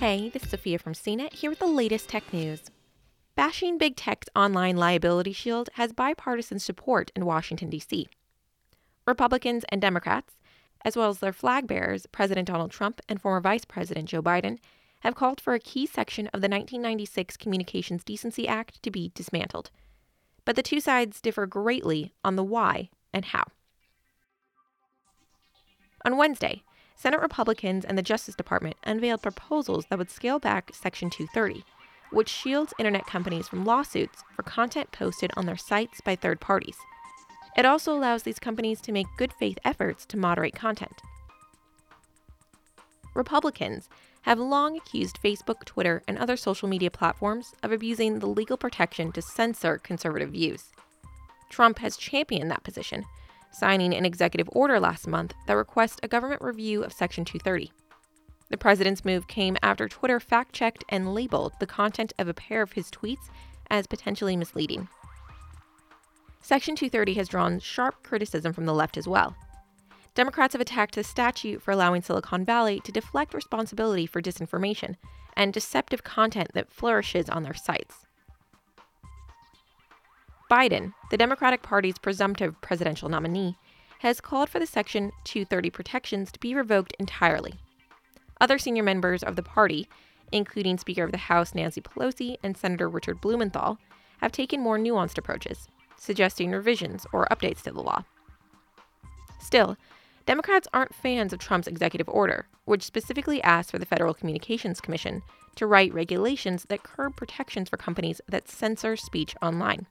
Hey, this is Sophia from CNET here with the latest tech news. Bashing big tech's online liability shield has bipartisan support in Washington, D.C. Republicans and Democrats, as well as their flag bearers, President Donald Trump and former Vice President Joe Biden, have called for a key section of the 1996 Communications Decency Act to be dismantled. But the two sides differ greatly on the why and how. On Wednesday, Senate Republicans and the Justice Department unveiled proposals that would scale back Section 230, which shields internet companies from lawsuits for content posted on their sites by third parties. It also allows these companies to make good faith efforts to moderate content. Republicans have long accused Facebook, Twitter, and other social media platforms of abusing the legal protection to censor conservative views. Trump has championed that position, signing an executive order last month that requests a government review of Section 230. The president's move came after Twitter fact checked and labeled the content of a pair of his tweets as potentially misleading. Section 230 has drawn sharp criticism from the left as well. Democrats have attacked the statute for allowing Silicon Valley to deflect responsibility for disinformation and deceptive content that flourishes on their sites. Biden, the Democratic Party's presumptive presidential nominee, has called for the Section 230 protections to be revoked entirely. Other senior members of the party, including Speaker of the House Nancy Pelosi and Senator Richard Blumenthal, have taken more nuanced approaches, suggesting revisions or updates to the law. Still, Democrats aren't fans of Trump's executive order, which specifically asks for the Federal Communications Commission to write regulations that curb protections for companies that censor speech online.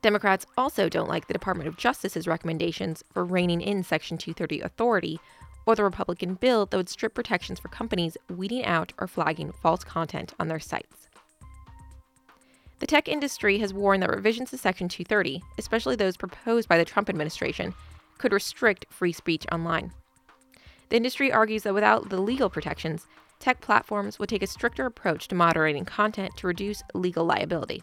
Democrats also don't like the Department of Justice's recommendations for reining in Section 230 authority or the Republican bill that would strip protections for companies weeding out or flagging false content on their sites. The tech industry has warned that revisions to Section 230, especially those proposed by the Trump administration, could restrict free speech online. The industry argues that without the legal protections, tech platforms would take a stricter approach to moderating content to reduce legal liability.